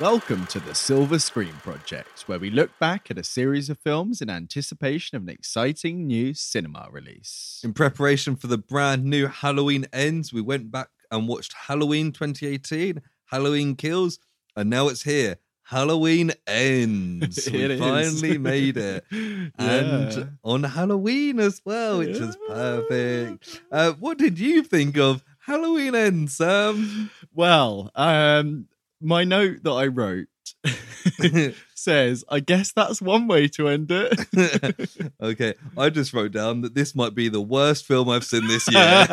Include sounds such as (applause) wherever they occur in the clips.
Welcome to the Silver Screen Project, where we look back at a series of films in anticipation of an exciting new cinema release. In preparation for the brand new Halloween Ends, we went back and watched Halloween 2018, Halloween Kills, and now it's here. Halloween Ends. (laughs) It we finally made it. (laughs) Yeah. And on Halloween as well, which is perfect. Uh, what did you think of Halloween Ends, Sam? Well, um, my note that I wrote (laughs) (laughs) says, I guess that's one way to end it. (laughs) okay, I just wrote down that this might be the worst film I've seen this year.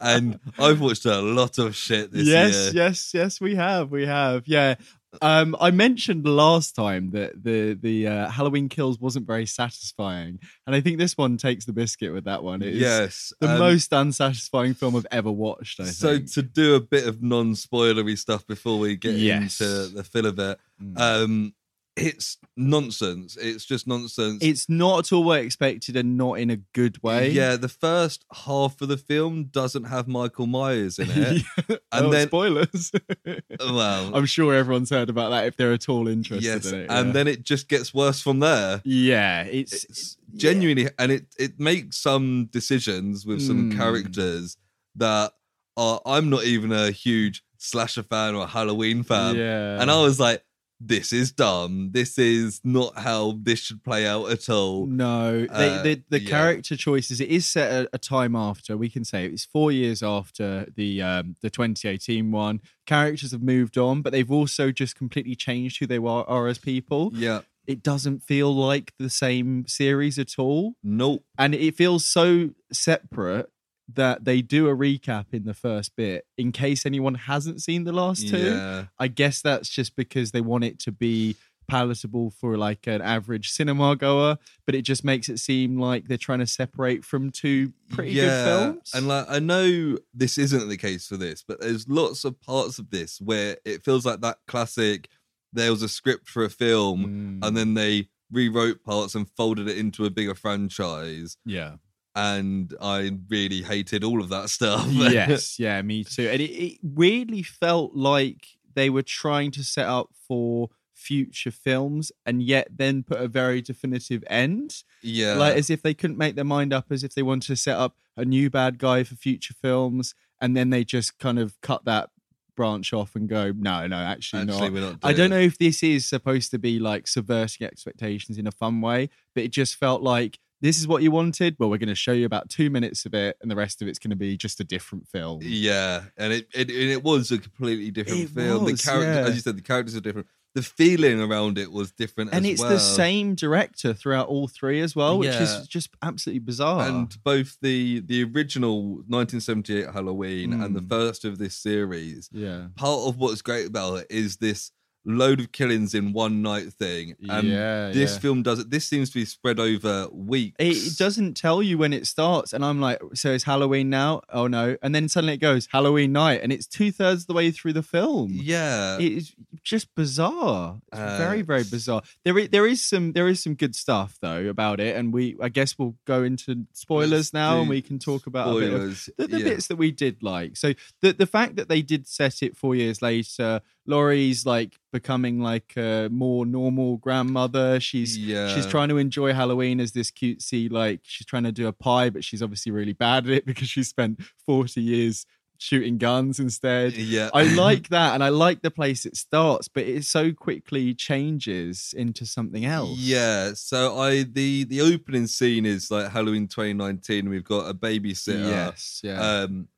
and I've watched a lot of shit this yes, year. yes, yes, yes, we have, we have, yeah. Um, I mentioned last time that the the uh, Halloween Kills wasn't very satisfying, and I think this one takes the biscuit with that one. It is Yes. the um, most unsatisfying film I've ever watched. I So think. to do a bit of non-spoilery stuff before we get Yes. into the fill of it, Mm. um, it's nonsense. It's just nonsense. it's not at all what I expected, and not in a good way. Yeah, the first half of the film doesn't have Michael Myers in (laughs) it. and And then- spoilers. (laughs) well, I'm sure everyone's heard about that if they're at all interested yes, in it. and then it just gets worse from there. yeah, it's, It's genuinely, and it it makes some decisions with some Mm. characters that are. I'm not even a huge slasher fan or a Halloween fan. yeah, And I was like, this is dumb. This is not how this should play out at all. No, they, Uh, the the yeah. character choices. It is set a, a time after. We can say it's four years after the um, the 2018 one. Characters have moved on, but they've also just completely changed who they are, are as people. Yeah. It doesn't feel like the same series at all, Nope. and it feels so separate that they do a recap in the first bit in case anyone hasn't seen the last two. Yeah. I guess that's just because they want it to be palatable for like an average cinema goer, but it just makes it seem like they're trying to separate from two pretty good films. And like I know this isn't the case for this, but there's lots of parts of this where it feels like that classic there was a script for a film Mm, and then they rewrote parts and folded it into a bigger franchise. yeah. And I really hated all of that stuff. (laughs) yes, yeah, me too. And it, it weirdly felt like they were trying to set up for future films and yet then put a very definitive end. yeah. like as if they couldn't make their mind up as if they wanted to set up a new bad guy for future films and then they just kind of cut that branch off and go no no actually, Actually, not we're not i don't know if this is supposed to be like subverting expectations in a fun way but it just felt like this is what you wanted well we're going to show you about two minutes of it and the rest of it's going to be just a different film Yeah, and it it, and it was a completely different It film. was, the character, yeah. as you said, the characters are different. The feeling around it was different, and it's well. the same director throughout all three as well which Yeah. is just absolutely bizarre And both the the original 1978 Halloween and the Mm. first of this series, yeah part of what's great about it is this load of killings in one night thing. And yeah this yeah. film does it. This seems to be spread over weeks. it doesn't tell you when it starts and i'm like so it's halloween now oh no and then suddenly it goes halloween night and it's two-thirds of the way through the film Yeah, it is just bizarre it's Uh, very very bizarre there is, there is some there is some good stuff though about it and we i guess we'll go into spoilers now and we can talk about a bit of the, the yeah. bits that we did like. So the the fact that they did set it four years later, Laurie's like becoming like a more normal grandmother. She's yeah. she's trying to enjoy Halloween as this cutesy like she's trying to do a pie, but she's obviously really bad at it (laughs) because she spent forty years shooting guns instead. Yeah, I (laughs) like that, and I like the place it starts, but it so quickly changes into something else. Yeah, so I the the opening scene is like Halloween 2019. We've got a babysitter. Yes. Yeah. Um,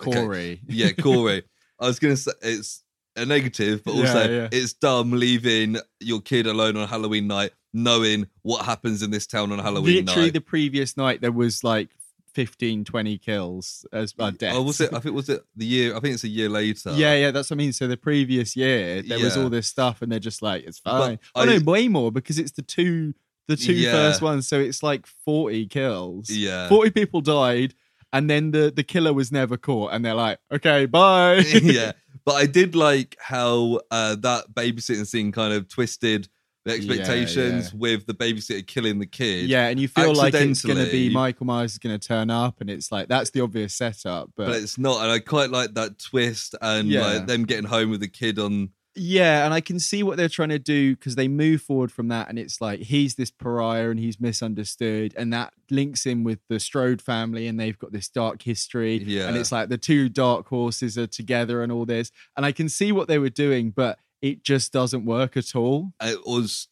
okay. Corey. yeah, Corey. (laughs) I was gonna say it's a negative, but also yeah. it's dumb leaving your kid alone on Halloween night, knowing what happens in this town on Halloween Literally, night. the previous night there was like 15, 20 kills as uh, deaths. Oh, was it? I think was it the year. I think it's a year later. Yeah, yeah, that's what I mean. So the previous year there was all this stuff, and they're just like, it's fine. oh I- no, way more because it's the two, the two Yeah. first ones. So it's like forty kills. yeah, forty people died, and then the the killer was never caught, and they're like, okay, bye. (laughs) yeah. (laughs) But I did like how uh, that babysitting scene kind of twisted the expectations yeah. with the babysitter killing the kid. Yeah, and you feel like it's going to be Michael Myers is going to turn up, and it's like that's the obvious setup. But, but it's not. And I quite like that twist and Yeah. like them getting home with the kid on. Yeah, and I can see what they're trying to do because they move forward from that, and it's like he's this pariah and he's misunderstood, and that links in with the Strode family, and they've got this dark history, Yeah. and it's like the two dark horses are together and all this, and I can see what they were doing, but it just doesn't work at all. It was,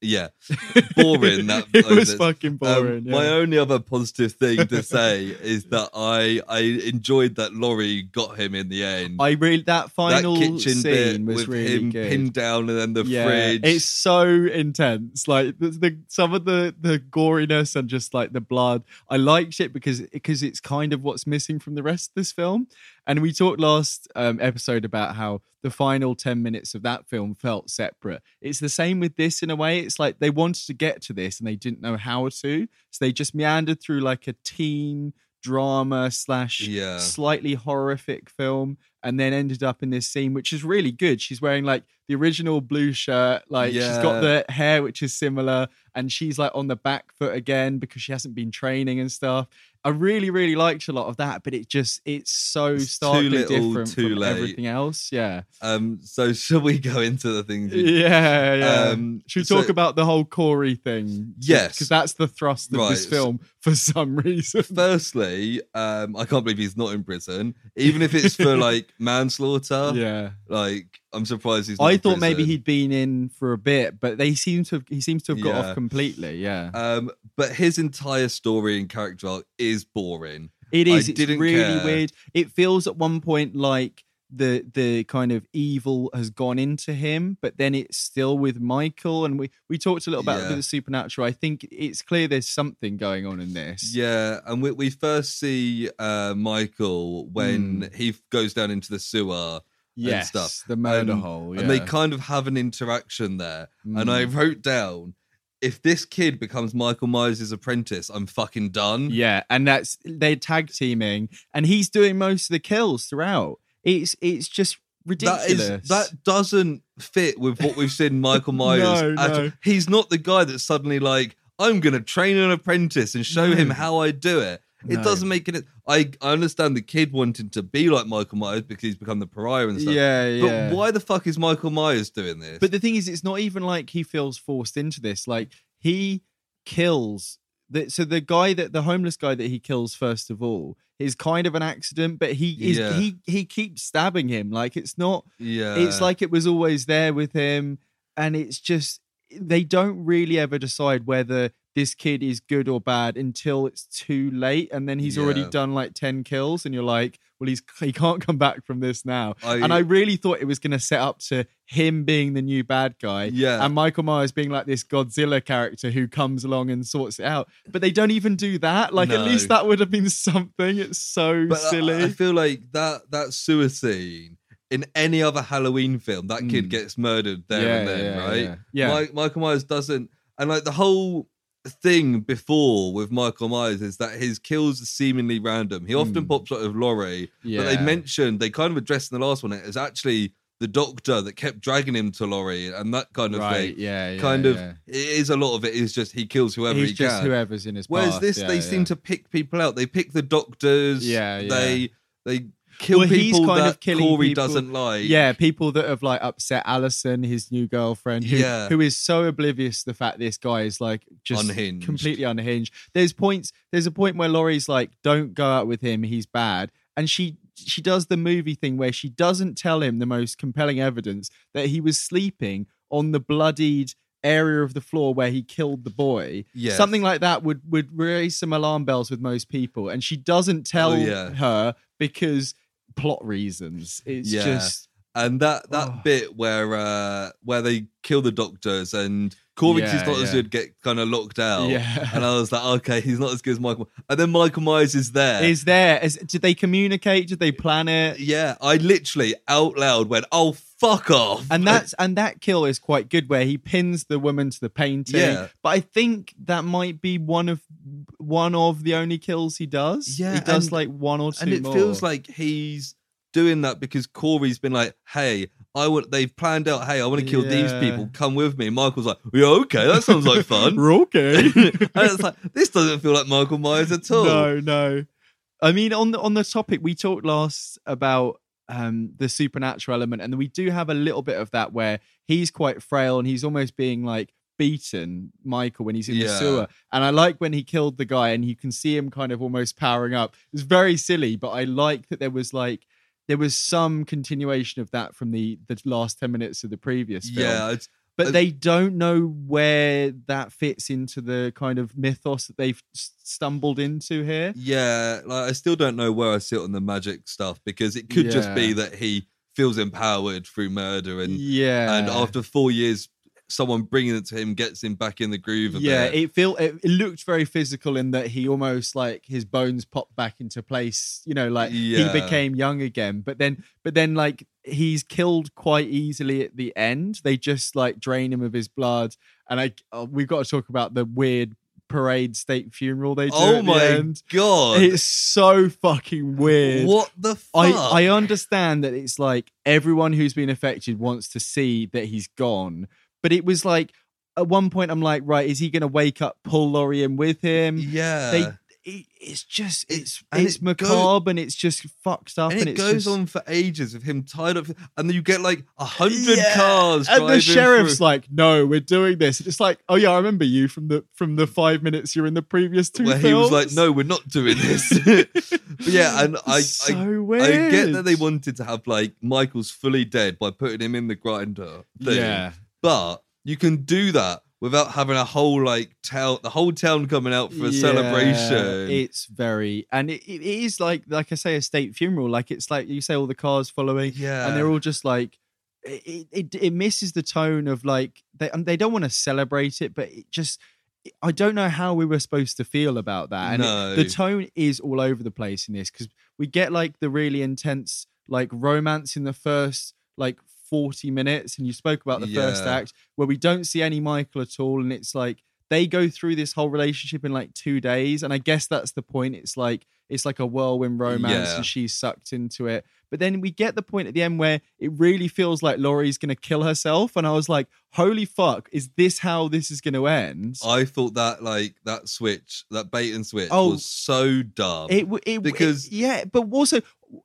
yeah, (laughs) boring. That it was fucking boring. Um, yeah. My only other positive thing to say is that I I enjoyed that Laurie got him in the end. I really that that final kitchen bit scene was with really him good. pinned down and then the yeah, fridge. it's so intense. Like the, the some of the the goriness and just like the blood. I liked it because because it's kind of what's missing from the rest of this film. And we talked last um, episode about how the final ten minutes of that film felt separate. It's the same with this in a way. It's like they wanted to get to this and they didn't know how to, so they just meandered through like a teen drama slash Yeah. slightly horrific film and then ended up in this scene which is really good she's wearing like the original blue shirt like she's got the hair which is similar and she's like on the back foot again because she hasn't been training and stuff i really really liked a lot of that but it just it's so It's too starkly little, different too from late. everything else yeah um. So should we go into the things? we- yeah yeah Um, should we talk so- about the whole Corey thing? Yes. because that's the thrust of this film for some (laughs) reason. Firstly, um, I can't believe he's not in prison, even if it's for (laughs) like manslaughter. yeah, Like, I'm surprised he's. Not I thought maybe he'd been in for a bit, but they seem to have, he seems to have got Yeah. off completely. Yeah, Um, but his entire story and character arc is boring. it I. It's really care. weird. It feels at one point like the the kind of evil has gone into him, but then it's still with Michael. And we we talked a little about Yeah. the supernatural. I think it's clear there's something going on in this. Yeah, and we, we first see uh, Michael when he goes down into the sewer, yes, stuff. the murder And- hole. Yeah. and they kind of have an interaction there. And I Mm. wrote down, if this kid becomes Michael Myers' apprentice, I'm fucking done. Yeah, and that's they're tag teaming, and he's doing most of the kills throughout. It's it's just ridiculous. is that doesn't fit with what we've seen Michael (laughs) Myers. No, at no. He's not the guy that's suddenly like, I'm gonna train an apprentice and show No. him how I do it. It No. doesn't make it. I I understand the kid wanting to be like Michael Myers because he's become the pariah and stuff. yeah, yeah. But why the fuck is Michael Myers doing this? But the thing is, it's not even like he feels forced into this. Like he kills. The, so the guy that the homeless guy that he kills first of all is kind of an accident, but he is Yeah. he he keeps stabbing him. Like it's not. yeah, It's like it was always there with him, and it's just they don't really ever decide whether this kid is good or bad until it's too late, and then he's already done like ten kills, and you're like, well, he's he can't come back from this now. I, and I really thought it was going to set up to him being the new bad guy, yeah. and Michael Myers being like this Godzilla character who comes along and sorts it out. But they don't even do that. Like at least that would have been something. It's so but silly. I, feel like that that sewer scene in any other Halloween film, that kid Mm. gets murdered there and then, yeah, right? Yeah, yeah. Mi- Michael Myers doesn't, and like the whole thing before with Michael Myers is that his kills are seemingly random. He often Mm. pops out of Laurie, but they mentioned they kind of addressed in the last one it is actually the doctor that kept dragging him to Laurie and that kind of right, thing. yeah, yeah, kind of, yeah. it is a lot of it is just he kills whoever He's he just can. whoever's in his Whereas path. this, yeah, they yeah. seem to pick people out. They pick the doctors. Yeah, yeah. They they kill Well, he's people kind that of killing Corey people- doesn't like. yeah, people that have like upset Allison, his new girlfriend, who, Yeah. who is so oblivious to the fact this guy is like just Unhinged. completely unhinged. There's points. There's a point where Laurie's like, "Don't go out with him. He's bad," and she she does the movie thing where she doesn't tell him the most compelling evidence that he was sleeping on the bloodied area of the floor where he killed the boy. Yes. Something like that would would raise some alarm bells with most people, and she doesn't tell Oh, yeah. her because plot reasons. It's Yeah. just and that that Oh. bit where uh where they kill the doctors and Corey Yeah, not as yeah. good get kind of locked out. yeah. And I was like, okay, he's not as good as Michael. And then Michael Myers is there. is there? Is, did they communicate? Did they plan it? yeah, I literally out loud went, "Oh fuck off!" And that's and that kill is quite good, where he pins the woman to the painting. Yeah. But I think that might be one of one of the only kills he does. Yeah, he does and- like one or two and it more. feels like he's doing that because Corey's been like, "Hey, I want. They've planned out. Hey, I want to kill these people. Come with me. And Michael's like, yeah, okay, that sounds like fun. (laughs) We're okay. (laughs) and it's like this doesn't feel like Michael Myers at all. No, no. I mean, on the on the topic we talked last about um the supernatural element, and we do have a little bit of that where he's quite frail and he's almost being like beaten, Michael, when he's in the sewer. And I like when he killed the guy and you can see him kind of almost powering up. It's very silly, but I like that there was like there was some continuation of that from the the last 10 minutes of the previous film Yeah, it's, but Uh, they don't know where that fits into the kind of mythos that they've stumbled into here. yeah. Like I still don't know where I sit on the magic stuff because it could just be that he feels empowered through murder and yeah, and after four years, someone bringing it to him gets him back in the groove. A yeah, bit. it feel it, it looked very physical in that he almost like his bones popped back into place. You know, like Yeah. he became young again. But then, but then, like he's killed quite easily at the end. They just like drain him of his blood, and I uh, we've got to talk about the weird parade state funeral they do. oh my end. god! It's so fucking weird. What the fuck? I, I understand that it's like everyone who's been affected wants to see that he's gone, but it was like at one point I'm like, right, is he going to wake up, pull Laurie in with him? yeah. They, it, it's just it's and it's it goes- macabre and it's just fucked up and and, it it's goes just- on for ages with him tied up, and then you get like a hundred Yeah. cars, And the sheriff's through, like, "No, we're doing this." It's like, "Oh yeah, I remember you from the from the five minutes you're in the previous two where films." he was like, "No, we're not doing (laughs) this." (laughs) but yeah, and I, so I. I get that they wanted to have like Michael's fully dead by putting him in the grinder thing, yeah, but you can do that without having a whole like town, the whole town coming out for a Yeah, celebration. It's very, and it, it is like, like I say, a state funeral. Like it's like you say, all the cars following, yeah, and they're all just like, it, it, it misses the tone of like they, and they don't want to celebrate it, but it just. I don't know how we were supposed to feel about that. And it- the tone is all over the place in this because we get like the really intense like romance in the first like 40 minutes. And you spoke about the first act where we don't see any Michael at all. And it's like they go through this whole relationship in like two days. And I guess that's the point. It's like it's like a whirlwind romance Yeah. and she's sucked into it. But then we get the point at the end where it really feels like Laurie's gonna kill herself. And I was like, holy fuck, is this how this is gonna end? I thought that like that switch, that bait and switch, Oh. was so dumb. It, it Because- it- yeah, but also,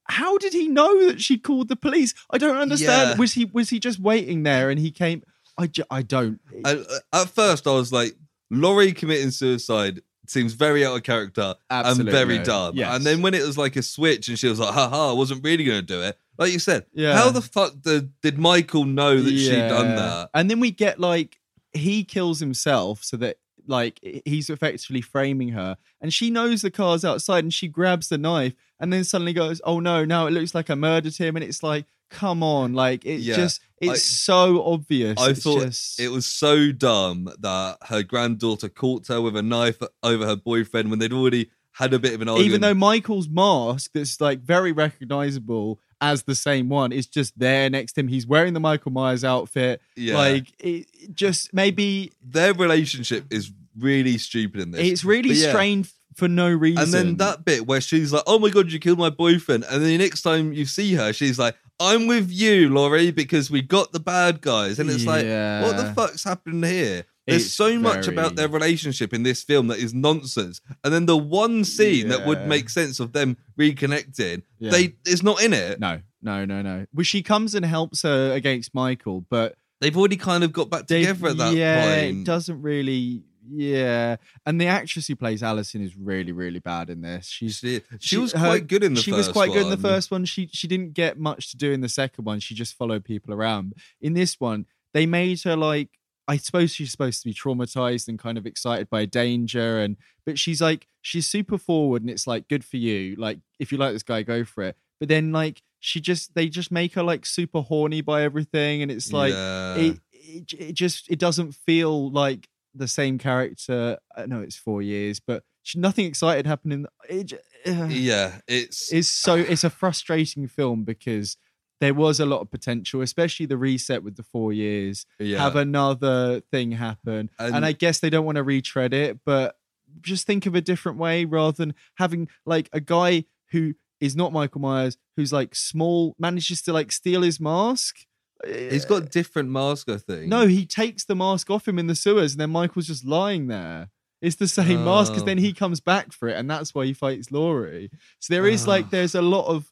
how did he know that she called the police? I don't understand. Yeah. Was he was he just waiting there and he came? I, ju- I don't. Uh, at first, I was like, Laurie committing suicide seems very out of character Absolutely. and very dumb. Yes. And then when it was like a switch, and she was like, "Haha, I wasn't really going to do it." Like you said, Yeah. how the fuck did, did Michael know that she'd done that? And then we get like he kills himself so that like he's effectively framing her, and she knows the car's outside, and she grabs the knife, and then suddenly goes, "Oh no, now it looks like I murdered him," and it's like, come on, like it Yeah. just it's I- so obvious. I It's thought just- it was so dumb that her granddaughter caught her with a knife over her boyfriend when they'd already had a bit of an argument. even though Michael's mask that's like very recognizable as the same one is just there next to him. He's wearing the Michael Myers outfit. yeah, Like it it just maybe their relationship is really stupid in this. it's really But yeah. strained for no reason. And then that bit where she's like, "Oh my god, you killed my boyfriend," and then the next time you see her, she's like, "I'm with you, Laurie, because we got the bad guys." And it's like, what the fuck's happening here? There's It's so much very- about their relationship in this film that is nonsense, and then the one scene that would make sense of them reconnecting, Yeah. they it's not in it. No, no, no, no. Well, she comes and helps her against Michael, but They've already kind of got back they, together at that yeah, point. it doesn't really. Yeah, and the actress who plays Allison is really, really bad in this. She's She, she was her- quite good in the she first was quite good in the one. first one. She she didn't get much to do in the second one. She just followed people around. In this one, they made her like I suppose she's supposed to be traumatized and kind of excited by danger and but she's like she's super forward and it's like good for you. Like if you like this guy, go for it. But then like she just they just make her like super horny by everything and it's like Yeah. it, it it just it doesn't feel like the same character. I know it's four years, but nothing excited happening. It, ugh yeah, it's it's so (sighs) it's a frustrating film because there was a lot of potential, especially the reset with the four years. yeah. Have another thing happen, and, And- I guess they don't want to retread it, but just think of a different way rather than having like a guy who is not Michael Myers, who's like small, manages to like steal his mask. He's got different mask, I think. no. He takes the mask off him in the sewers, and then Michael's just lying there. It's the same mask because Oh. then he comes back for it, and that's why he fights Laurie. So there is like Ah. there's a lot of.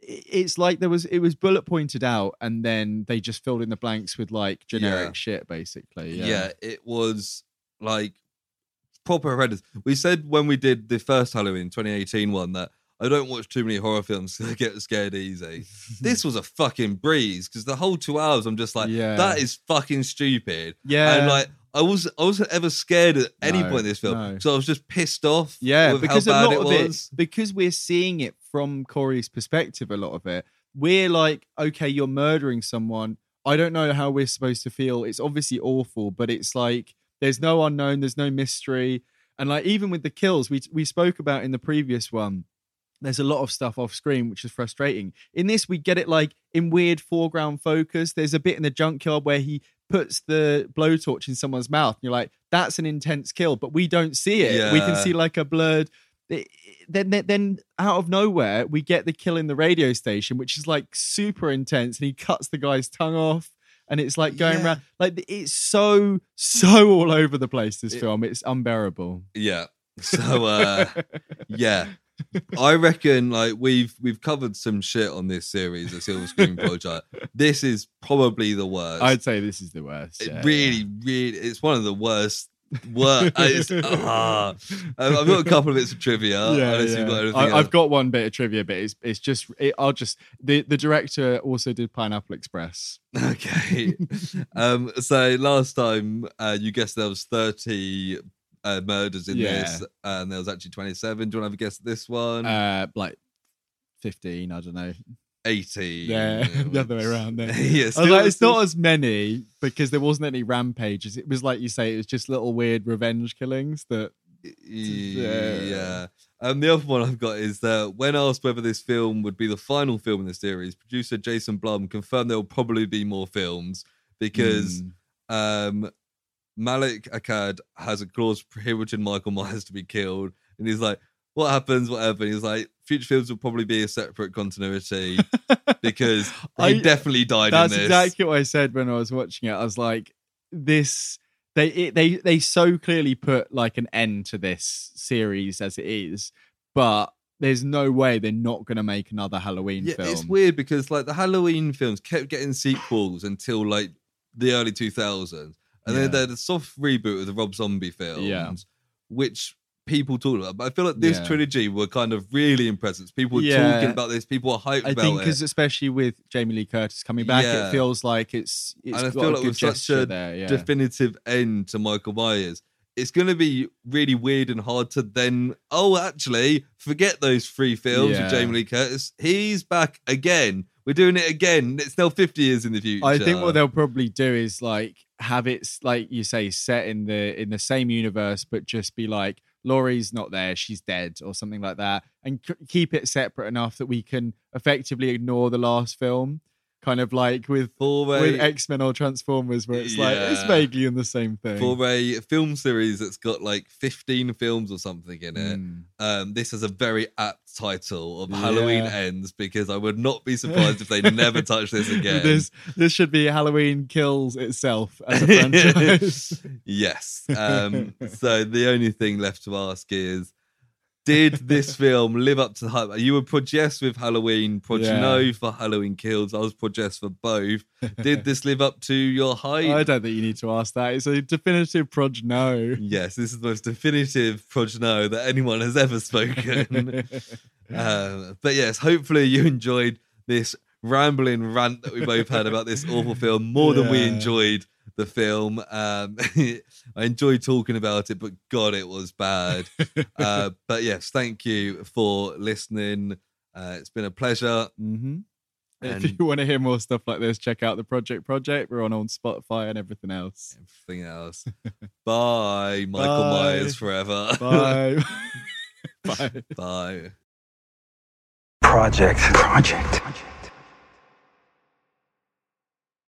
It's like there was it was bullet pointed out, and then they just filled in the blanks with like generic Yeah. shit, basically. Yeah. Yeah, it was like proper horrendous. We said when we did the first Halloween 2018 one that I don't watch too many horror films I get scared easy. (laughs) this was a fucking breeze because the whole two hours I'm just like, Yeah. that is fucking stupid. yeah, And like, I was I wasn't ever scared at any No, point in this film no. because I was just pissed off. Yeah, with because how a lot it of it, because we're seeing it from Corey's perspective, a lot of it, we're like, okay, you're murdering someone. I don't know how we're supposed to feel. It's obviously awful, but it's like there's no unknown, there's no mystery, and like even with the kills, we we spoke about in the previous one. There's a lot of stuff off screen, which is frustrating. In this, we get it like in weird foreground focus. There's a bit in the junkyard where he puts the blowtorch in someone's mouth. And you're like, that's an intense kill, but we don't see it. We can see like a blurred. Then, then, then out of nowhere, we get the kill in the radio station, which is like super intense, and he cuts the guy's tongue off, and it's like going Yeah. around. Like it's so, so all over the place. This It- film, it's unbearable. Yeah. So uh yeah. I reckon like we've we've covered some shit on this series, the Silver Screen Project. This is probably the worst. I'd say this is the worst. it yeah, really, really, it's one of the worst. Worst. (laughs) it's, ah. I've got a couple of bits of trivia. yeah, yeah. I, I've got one bit of trivia, but it's it's just it, I'll just the the director also did Pineapple Express. (laughs) Okay. um. So last time, uh, you guessed there was thirty uh, murders in Yeah. this, and there was actually twenty-seven. Do you want to have a guess at this one? Uh, like fifteen, I don't know. Eighty. Yeah, (laughs) the other way around there. (laughs) yeah. I was like, it's still- not as many because there wasn't any rampages. It was like you say, it was just little weird revenge killings that Yeah. Yeah. Um, the other one I've got is that when asked whether this film would be the final film in the series, producer Jason Blum confirmed there will probably be more films because Mm. um, Malek Akkad has a clause prohibiting Michael Myers to be killed, and he's like, "What happens? Whatever." And he's like, "Future films will probably be a separate continuity (laughs) because he I- definitely died That's in this." exactly what I said when I was watching it. I was like, this they it, they they so clearly put like an end to this series as it is, but there's no way they're not going to make another Halloween Yeah, film. it's weird because like the Halloween films kept getting sequels until like the early 2000s. And Yeah. then they a soft reboot of the Rob Zombie films, Yeah. which people talked about. But I feel like this Yeah. trilogy were kind of really impressive. People were Yeah. talking about this, people were hyped I about think because especially with Jamie Lee Curtis coming back, Yeah. it feels like it's it's And I got feel a like good with such a there. Yeah, Definitive end to Michael Myers. It's going to be really weird and hard to then, oh, actually, forget those three films with Jamie Lee Curtis. He's back again. We're doing it again. It's now 50 years in the future. I think what they'll probably do is like have it like you say set in the in the same universe, but just be like Laurie's not there, she's dead, or something like that, and c- keep it separate enough that we can effectively ignore the last film, kind of like with with X Men or Transformers, where it's like it's vaguely in the same thing. for a film series that's got like 15 films or something in it, Mm. um, this is a very apt title of Yeah. Halloween Ends because I would not be (laughs) surprised if they never touch this again. This this should be Halloween Kills itself as a franchise. (laughs) Yes. Um, so the only thing left to ask is did this film live up to the hype? You were progest with Halloween, Progeno Yeah. for Halloween Kills. I was progest for both. Did this live up to your hype? I don't think you need to ask that. It's a definitive proj no. Yes, this is the most definitive Progeno that anyone has ever spoken. (laughs) um, but yes, hopefully you enjoyed this rambling rant that we both had about this awful film more than we enjoyed the film. Um, (laughs) I enjoyed talking about it, but God, it was bad. (laughs) uh, but yes, thank you for listening. Uh, it's been a pleasure. hmm And- if you want to hear more stuff like this, check out the Project Project. We're on on Spotify and everything else. Everything else. Bye, Michael Bye. Myers forever. Bye. (laughs) (laughs) Bye. Bye. Project. Project. Project.